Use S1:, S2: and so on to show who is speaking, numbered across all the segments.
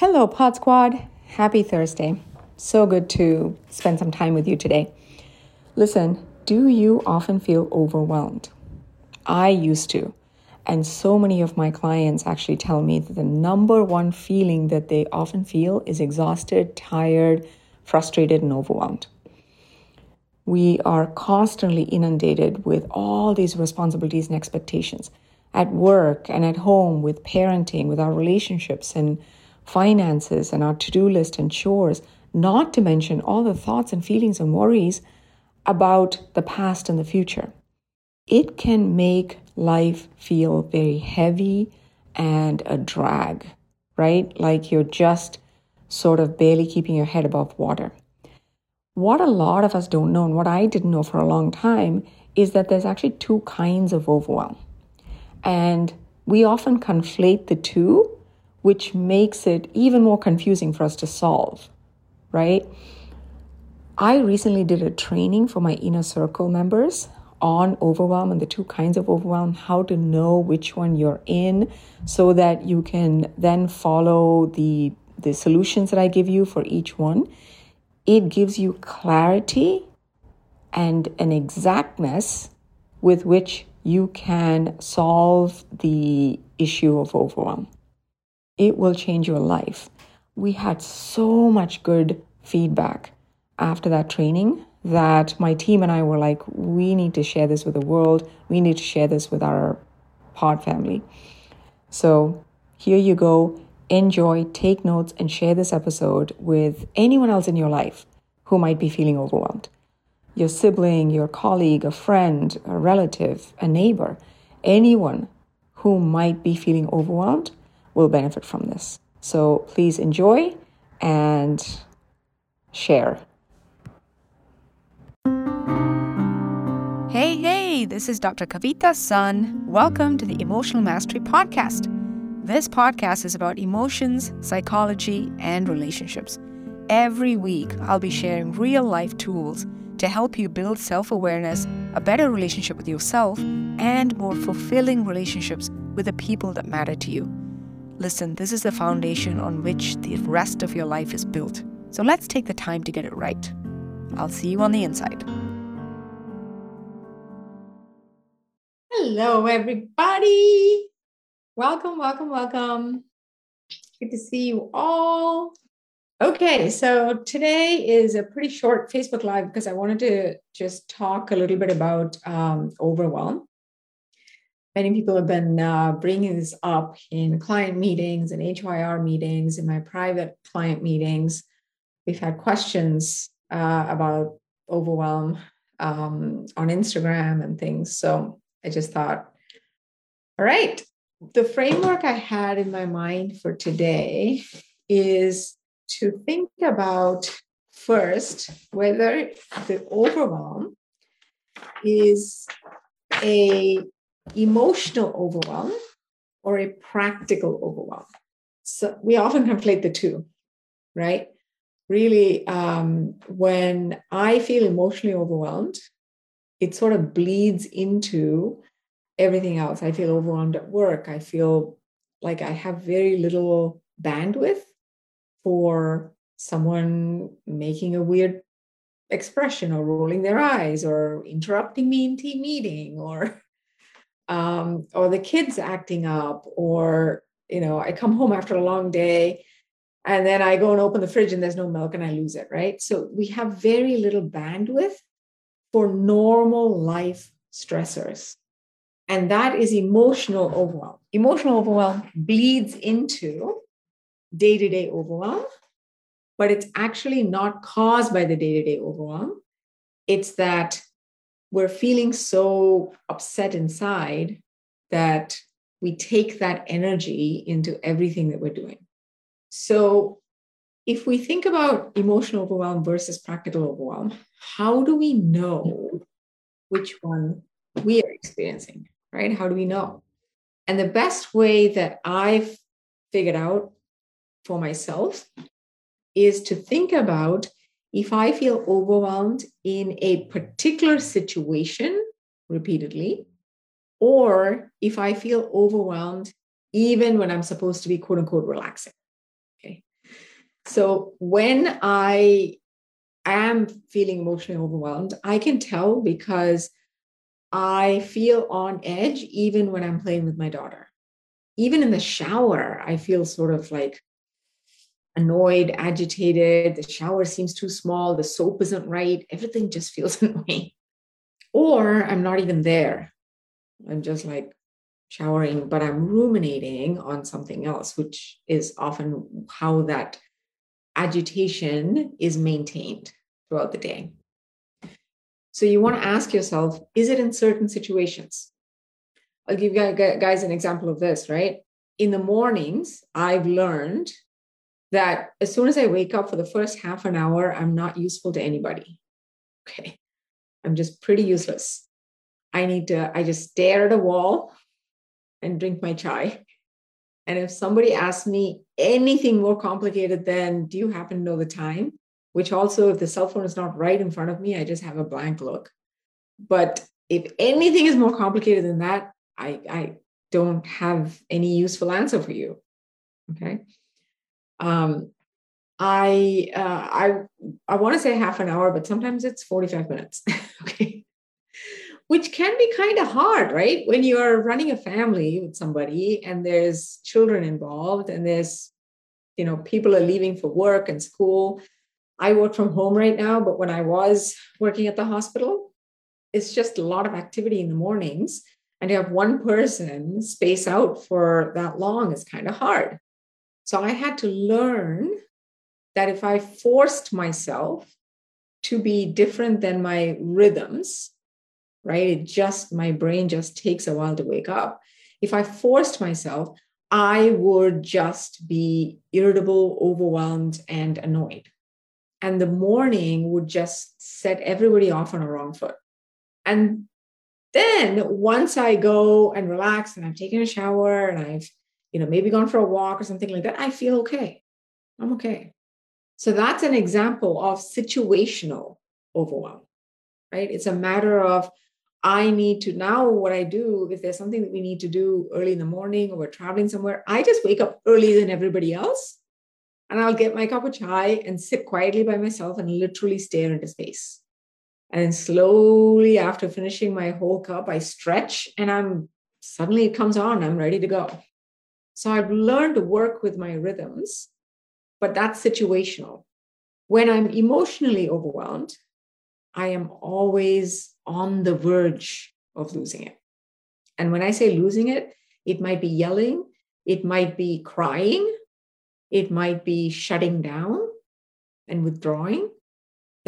S1: Hello, Pod Squad. Happy Thursday. So good to spend some time with you today. Listen, do you often feel overwhelmed? I used to. And so many of my clients actually tell me that the number one feeling that they often feel is exhausted, tired, frustrated, and overwhelmed. We are constantly inundated with all these responsibilities and expectations at work and at home, with parenting, with our relationships, and finances and our to do list and chores, not to mention all the thoughts and feelings and worries about the past and the future. It can make life feel very heavy and a drag, right? Like you're just sort of barely keeping your head above water. What a lot of us don't know, and what I didn't know for a long time, is that there's actually two kinds of overwhelm. And we often conflate the two which makes it even more confusing for us to solve, right? I recently did a training for my inner circle members on overwhelm and the two kinds of overwhelm, how to know which one you're in so that you can then follow the the solutions that I give you for each one. It gives you clarity and an exactness with which you can solve the issue of overwhelm it will change your life. We had so much good feedback after that training that my team and I were like, we need to share this with the world. We need to share this with our pod family. So here you go. Enjoy, take notes, and share this episode with anyone else in your life who might be feeling overwhelmed. Your sibling, your colleague, a friend, a relative, a neighbor, anyone who might be feeling overwhelmed will benefit from this. So please enjoy and share.
S2: Hey, hey, this is Dr. Kavita Sun. Welcome to the Emotional Mastery Podcast. This podcast is about emotions, psychology, and relationships. Every week, I'll be sharing real life tools to help you build self awareness, a better relationship with yourself, and more fulfilling relationships with the people that matter to you. Listen, this is the foundation on which the rest of your life is built. So let's take the time to get it right. I'll see you on the inside.
S1: Hello, everybody. Welcome, welcome, welcome. Good to see you all. Okay, so today is a pretty short Facebook Live because I wanted to just talk a little bit about um, overwhelm many people have been uh, bringing this up in client meetings and HYR meetings, in my private client meetings. We've had questions uh, about overwhelm um, on Instagram and things. So I just thought, all right, the framework I had in my mind for today is to think about first whether the overwhelm is a emotional overwhelm or a practical overwhelm. So we often conflate the two, right? Really, um, when I feel emotionally overwhelmed, it sort of bleeds into everything else. I feel overwhelmed at work. I feel like I have very little bandwidth for someone making a weird expression or rolling their eyes or interrupting me in team meeting or um, or the kids acting up, or you know, I come home after a long day and then I go and open the fridge and there's no milk and I lose it, right? So we have very little bandwidth for normal life stressors. And that is emotional overwhelm. Emotional overwhelm bleeds into day to day overwhelm, but it's actually not caused by the day to day overwhelm. It's that we're feeling so upset inside that we take that energy into everything that we're doing. So, if we think about emotional overwhelm versus practical overwhelm, how do we know which one we are experiencing, right? How do we know? And the best way that I've figured out for myself is to think about if I feel overwhelmed in a particular situation repeatedly, or if I feel overwhelmed even when I'm supposed to be quote unquote relaxing. Okay. So when I am feeling emotionally overwhelmed, I can tell because I feel on edge even when I'm playing with my daughter. Even in the shower, I feel sort of like annoyed, agitated. The shower seems too small. The soap isn't right. Everything just feels annoying. Or I'm not even there. I'm just like showering, but I'm ruminating on something else, which is often how that agitation is maintained throughout the day. So you want to ask yourself is it in certain situations? I'll give you guys an example of this, right? In the mornings, I've learned that as soon as I wake up for the first half an hour, I'm not useful to anybody. Okay. I'm just pretty useless. I need to, I just stare at a wall and drink my chai. And if somebody asks me anything more complicated than, do you happen to know the time? Which also, if the cell phone is not right in front of me, I just have a blank look. But if anything is more complicated than that, I, I don't have any useful answer for you. Okay. Um, I uh, I I want to say half an hour, but sometimes it's 45 minutes. okay. Which can be kind of hard, right? When you're running a family with somebody and there's children involved and there's, you know, people are leaving for work and school. I work from home right now, but when I was working at the hospital, it's just a lot of activity in the mornings. And to have one person space out for that long is kind of hard. So I had to learn that if I forced myself to be different than my rhythms, right? It just, my brain just takes a while to wake up. If I forced myself, I would just be irritable, overwhelmed, and annoyed. And the morning would just set everybody off on a wrong foot. And then once I go and relax and I've taken a shower and I've you know, maybe gone for a walk or something like that, I feel okay. I'm okay. So that's an example of situational overwhelm, right? It's a matter of I need to now what I do if there's something that we need to do early in the morning or we're traveling somewhere, I just wake up earlier than everybody else and I'll get my cup of chai and sit quietly by myself and literally stare into space. And slowly after finishing my whole cup, I stretch and I'm suddenly it comes on, I'm ready to go. So I've learned to work with my rhythms, but that's situational. When I'm emotionally overwhelmed, I am always on the verge of losing it. And when I say losing it, it might be yelling, it might be crying, it might be shutting down and withdrawing.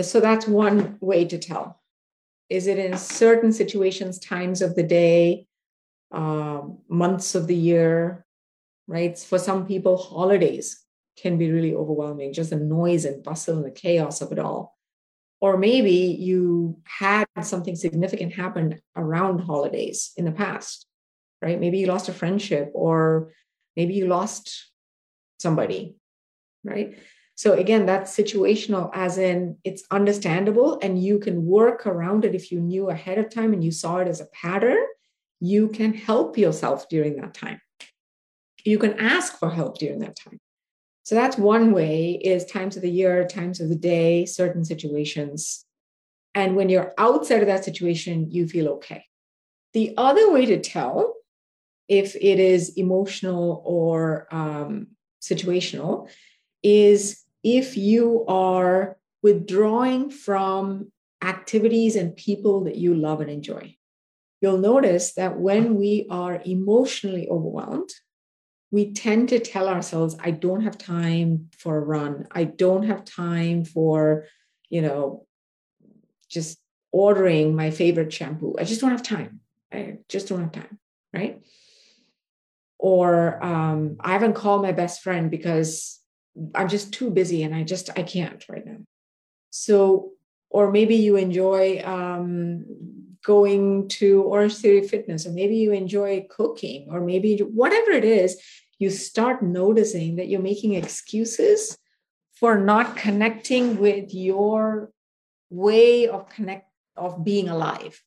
S1: So that's one way to tell. Is it in certain situations, times of the day, uh, months of the year, right? For some people, holidays can be really overwhelming, just the noise and bustle and the chaos of it all. Or maybe you had something significant happen around holidays in the past, right? Maybe you lost a friendship or maybe you lost somebody, right? So again, that's situational, as in it's understandable and you can work around it if you knew ahead of time and you saw it as a pattern. You can help yourself during that time you can ask for help during that time. So that's one way is times of the year, times of the day, certain situations. And when you're outside of that situation, you feel okay. The other way to tell if it is emotional or um, situational is if you are withdrawing from activities and people that you love and enjoy. You'll notice that when we are emotionally overwhelmed, we tend to tell ourselves, I don't have time for a run. I don't have time for, you know, just ordering my favorite shampoo. I just don't have time. I just don't have time. Right. Or um, I haven't called my best friend because I'm just too busy and I just, I can't right now. So, or maybe you enjoy um, going to Orange Theory Fitness, or maybe you enjoy cooking, or maybe whatever it is, you start noticing that you're making excuses for not connecting with your way of connect of being alive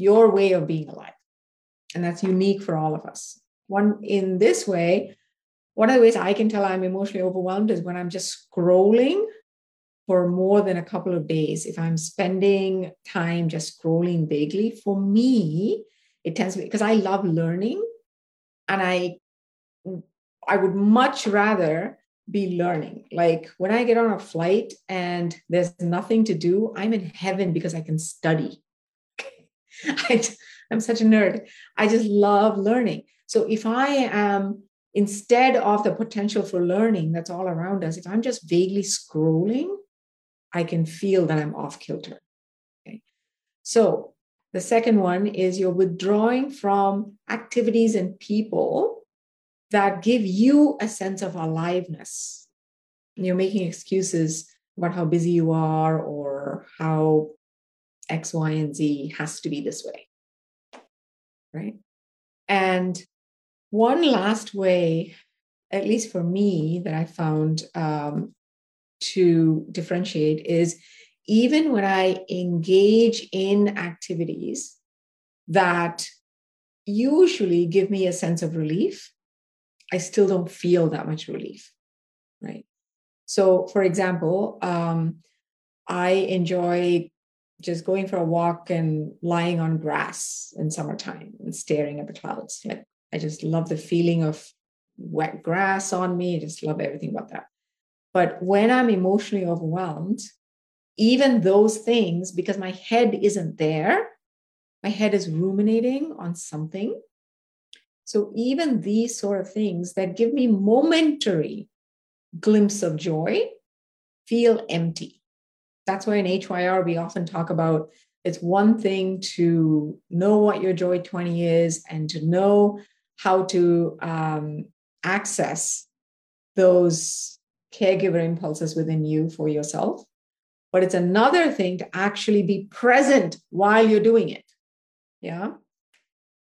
S1: your way of being alive. And that's unique for all of us. One in this way one of the ways I can tell I'm emotionally overwhelmed is when I'm just scrolling for more than a couple of days. If I'm spending time just scrolling vaguely, for me, it tends to be because I love learning and I I would much rather be learning. Like when I get on a flight and there's nothing to do, I'm in heaven because I can study. I, am such a nerd. I just love learning. So if I am, instead of the potential for learning that's all around us, if I'm just vaguely scrolling, I can feel that I'm off kilter. Okay. So the second one is you're withdrawing from activities and people that give you a sense of aliveness. You're making excuses about how busy you are or how X, Y, and Z has to be this way. Right. And one last way, at least for me, that I found um, to differentiate is even when I engage in activities that usually give me a sense of relief, I still don't feel that much relief, right? So, for example, um, I enjoy just going for a walk and lying on grass in summertime and staring at the clouds. Like I just love the feeling of wet grass on me. I just love everything about that. But when I'm emotionally overwhelmed, even those things, because my head isn't there, my head is ruminating on something. So even these sort of things that give me momentary glimpse of joy feel empty. That's why in HYR we often talk about it's one thing to know what your joy 20 is and to know how to um, access those caregiver impulses within you for yourself. But it's another thing to actually be present while you're doing it. Yeah.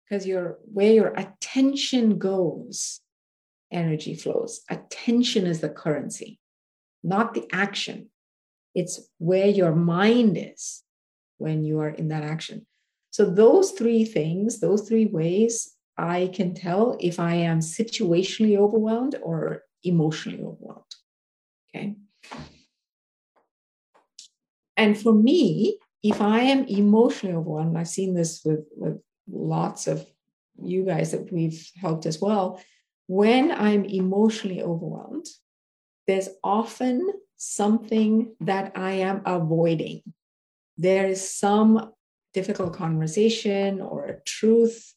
S1: Because your where your attention goes, energy flows. Attention is the currency, not the action. It's where your mind is when you are in that action. So, those three things, those three ways, I can tell if I am situationally overwhelmed or emotionally overwhelmed. Okay. And for me, if I am emotionally overwhelmed, I've seen this with, with lots of you guys that we've helped as well. When I'm emotionally overwhelmed, there's often something that I am avoiding. There is some difficult conversation or a truth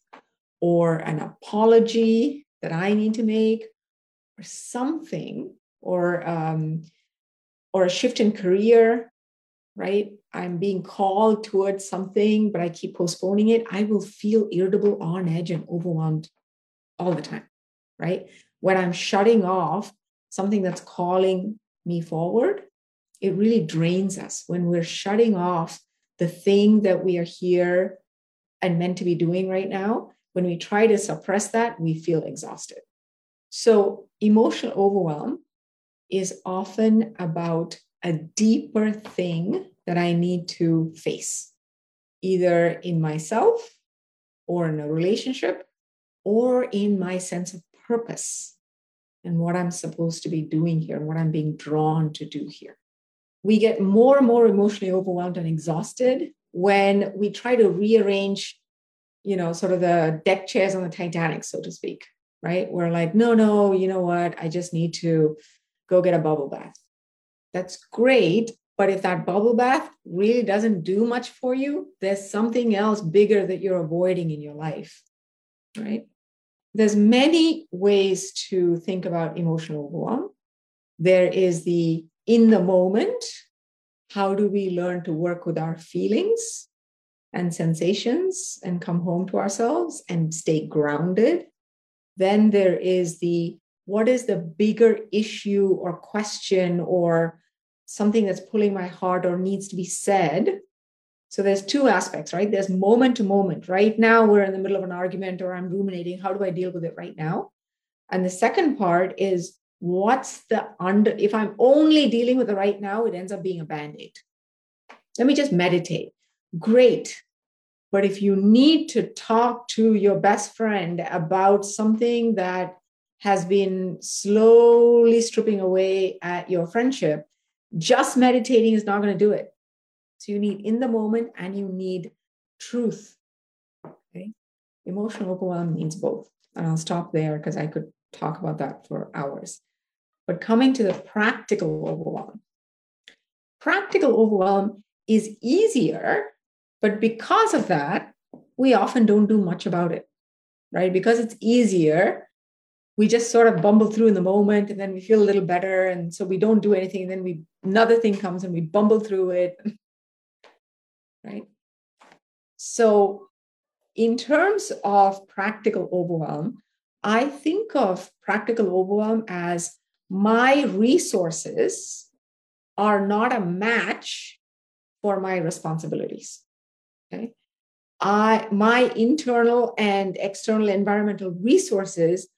S1: or an apology that I need to make or something or um, or a shift in career right? I'm being called towards something but i keep postponing it. I will feel irritable on edge and overwhelmed all the time right? When i'm shutting off something that's calling me forward it really drains us. When we're shutting off the thing that we are here and meant to be doing right now when we try to suppress that we feel exhausted. So emotional overwhelm is often about a deeper thing that I need to face, either in myself or in a relationship or in my sense of purpose and what I'm supposed to be doing here and what I'm being drawn to do here. We get more and more emotionally overwhelmed and exhausted when we try to rearrange, you know, sort of the deck chairs on the Titanic, so to speak, right? We're like, no, no, you know what? I just need to go get a bubble bath. That's great. But if that bubble bath really doesn't do much for you, there's something else bigger that you're avoiding in your life, right? There's many ways to think about emotional overwhelm. There is the in the moment. How do we learn to work with our feelings and sensations and come home to ourselves and stay grounded? Then there is the what is the bigger issue or question or something that's pulling my heart or needs to be said? So there's two aspects right? There's moment to moment. Right now we're in the middle of an argument or i'm ruminating. How do i deal with it right now? And the second part is what's the under if i'm only dealing with the right now it ends up being a band-aid. Let me just meditate. Great. But if you need to talk to your best friend about something that has been slowly stripping away at your friendship, just meditating is not going to do it. So you need in the moment and you need truth. Okay. Emotional overwhelm needs both. And I'll stop there because I could talk about that for hours. But coming to the practical overwhelm, practical overwhelm is easier, but because of that, we often don't do much about it, right? Because it's easier, we just sort of bumble through in the moment and then we feel a little better. And so we don't do anything. And then we another thing comes and we bumble through it. right? So in terms of practical overwhelm, I think of practical overwhelm as my resources are not a match for my responsibilities. Okay. I, my internal and external environmental resources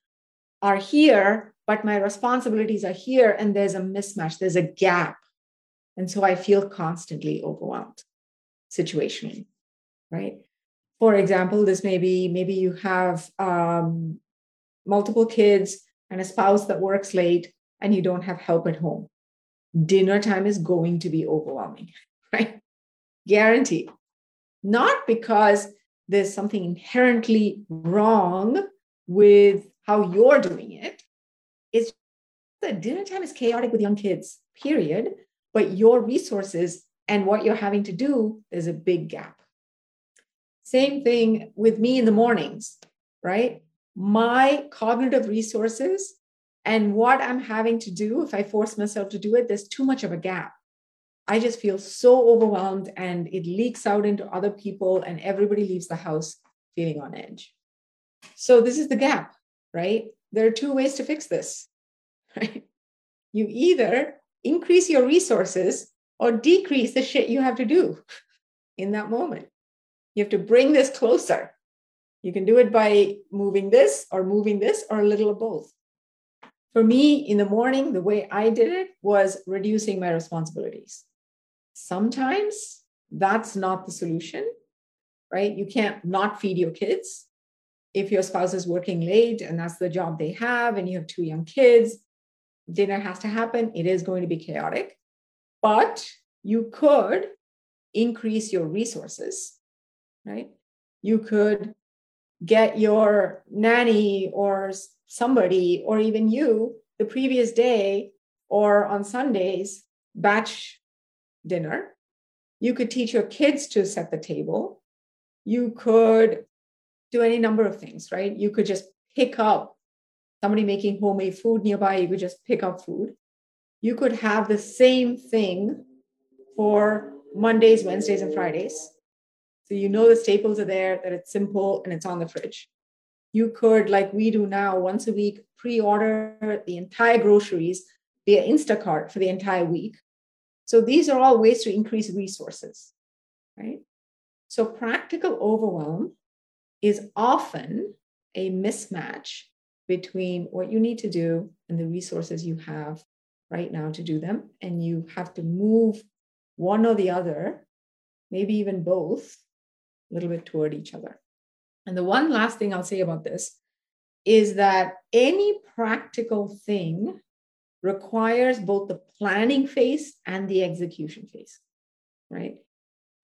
S1: are here, but my responsibilities are here, and there's a mismatch, there's a gap. And so I feel constantly overwhelmed situationally, right? For example, this may be maybe you have um, multiple kids and a spouse that works late and you don't have help at home. Dinner time is going to be overwhelming, right? Guaranteed. Not because there's something inherently wrong with how you're doing it. It's that dinner time is chaotic with young kids, period. But your resources and what you're having to do, there's a big gap. Same thing with me in the mornings, right? My cognitive resources and what I'm having to do, if I force myself to do it, there's too much of a gap. I just feel so overwhelmed and it leaks out into other people, and everybody leaves the house feeling on edge. So, this is the gap, right? There are two ways to fix this, right? You either increase your resources or decrease the shit you have to do in that moment. You have to bring this closer. You can do it by moving this or moving this or a little of both. For me, in the morning, the way I did it was reducing my responsibilities. Sometimes that's not the solution, right? You can't not feed your kids. If your spouse is working late and that's the job they have, and you have two young kids, dinner has to happen. It is going to be chaotic but you could increase your resources, right? You could get your nanny or somebody, or even you, the previous day or on Sundays, batch dinner. You could teach your kids to set the table. You could do any number of things, right? You could just pick up somebody making homemade food nearby. You could just pick up food you could have the same thing for Mondays, Wednesdays, and Fridays. So you know the staples are there, that it's simple and it's on the fridge. You could, like we do now, once a week, pre order the entire groceries via Instacart for the entire week. So these are all ways to increase resources, right? So practical overwhelm is often a mismatch between what you need to do and the resources you have right now to do them. And you have to move one or the other, maybe even both, a little bit toward each other. And the one last thing I'll say about this is that any practical thing requires both the planning phase and the execution phase, right?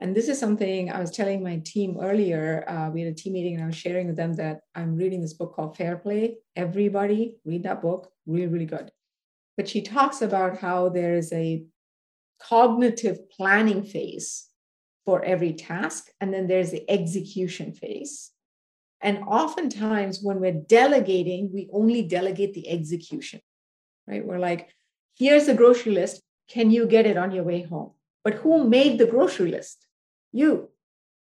S1: And this is something I was telling my team earlier. Uh, we had a team meeting and I was sharing with them that I'm reading this book called Fair Play. Everybody read that book, really, really good but she talks about how there is a cognitive planning phase for every task, and then there's the execution phase. And oftentimes, when we're delegating, we only delegate the execution, right? We're like, here's the grocery list. Can you get it on your way home? But who made the grocery list? You.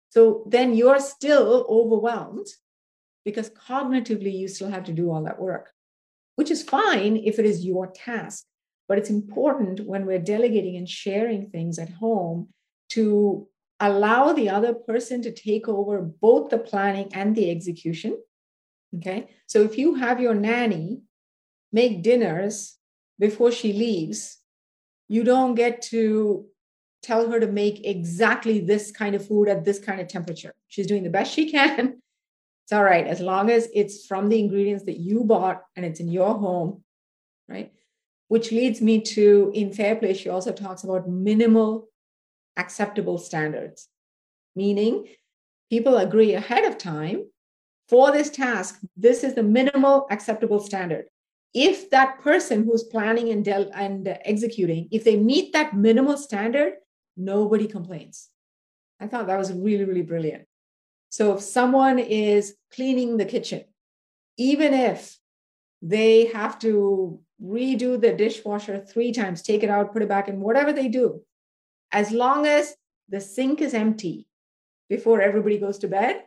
S1: So then you're still overwhelmed because cognitively you still have to do all that work which is fine if it is your task. But it's important when we're delegating and sharing things at home to allow the other person to take over both the planning and the execution. Okay. So if you have your nanny make dinners before she leaves, you don't get to tell her to make exactly this kind of food at this kind of temperature. She's doing the best she can. It's all right as long as it's from the ingredients that you bought and it's in your home, right? Which leads me to in Fair Play, she also talks about minimal acceptable standards, meaning people agree ahead of time for this task, this is the minimal acceptable standard. If that person who's planning and, del- and executing, if they meet that minimal standard, nobody complains. I thought that was really, really brilliant. So if someone is cleaning the kitchen, even if they have to redo the dishwasher three times, take it out, put it back in, whatever they do, as long as the sink is empty before everybody goes to bed,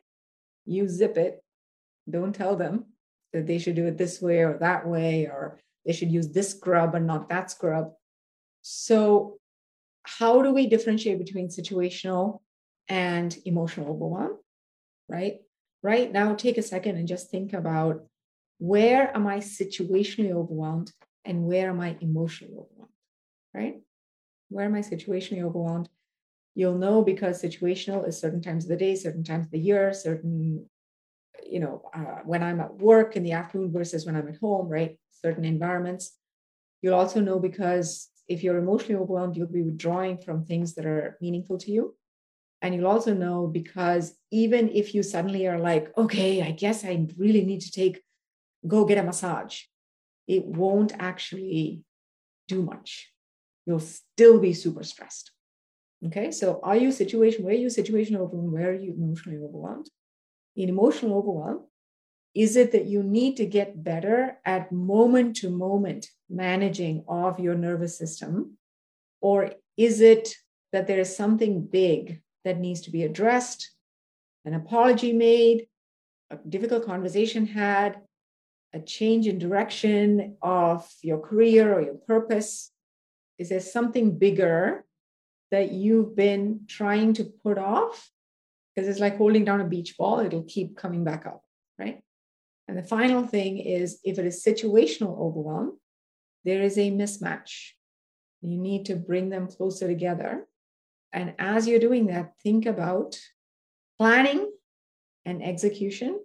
S1: you zip it. Don't tell them that they should do it this way or that way, or they should use this scrub and not that scrub. So, how do we differentiate between situational and emotional overwhelm? Right? Right now, take a second and just think about where am I situationally overwhelmed and where am I emotionally overwhelmed? Right? Where am I situationally overwhelmed? You'll know because situational is certain times of the day, certain times of the year, certain, you know, uh, when I'm at work in the afternoon versus when I'm at home, right? Certain environments. You'll also know because if you're emotionally overwhelmed, you'll be withdrawing from things that are meaningful to you. And you'll also know because even if you suddenly are like, okay, I guess I really need to take, go get a massage, it won't actually do much. You'll still be super stressed. Okay, so are you situation, where you situational overwhelmed? Where are you emotionally overwhelmed? In emotional overwhelm, is it that you need to get better at moment to moment managing of your nervous system? Or is it that there is something big that needs to be addressed, an apology made, a difficult conversation had, a change in direction of your career or your purpose? Is there something bigger that you've been trying to put off? Because it's like holding down a beach ball, it'll keep coming back up, right? And the final thing is if it is situational overwhelm, there is a mismatch. You need to bring them closer together and as you're doing that, think about planning and execution.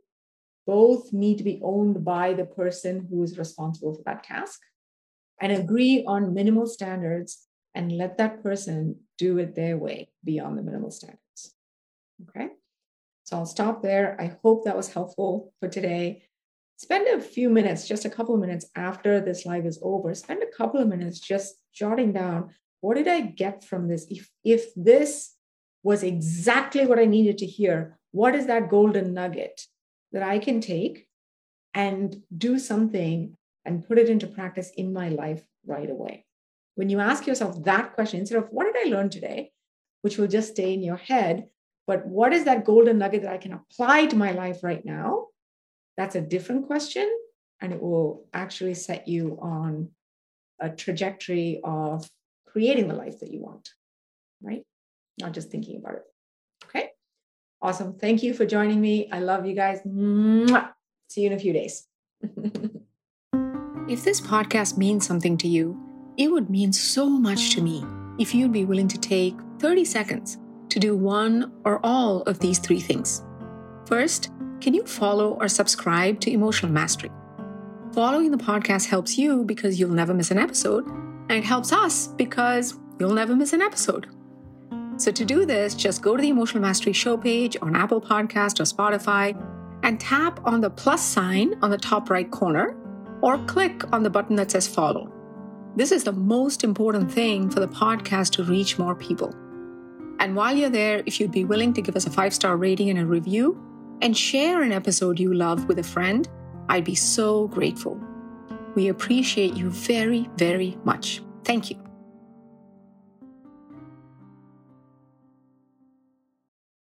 S1: Both need to be owned by the person who is responsible for that task and agree on minimal standards and let that person do it their way beyond the minimal standards. Okay. So I'll stop there. I hope that was helpful for today. Spend a few minutes, just a couple of minutes after this live is over, spend a couple of minutes just jotting down what did I get from this? If, if this was exactly what I needed to hear, what is that golden nugget that I can take and do something and put it into practice in my life right away? When you ask yourself that question, instead of what did I learn today, which will just stay in your head, but what is that golden nugget that I can apply to my life right now? That's a different question. And it will actually set you on a trajectory of creating the life that you want, right? Not just thinking about it. Okay. Awesome. Thank you for joining me. I love you guys. Mwah. See you in a few days.
S2: if this podcast means something to you, it would mean so much to me if you'd be willing to take 30 seconds to do one or all of these three things. First, can you follow or subscribe to Emotional Mastery? Following the podcast helps you because you'll never miss an episode and it helps us because you'll never miss an episode. So, to do this, just go to the Emotional Mastery show page on Apple Podcast or Spotify and tap on the plus sign on the top right corner or click on the button that says follow. This is the most important thing for the podcast to reach more people. And while you're there, if you'd be willing to give us a five star rating and a review and share an episode you love with a friend, I'd be so grateful. We appreciate you very, very much. Thank you.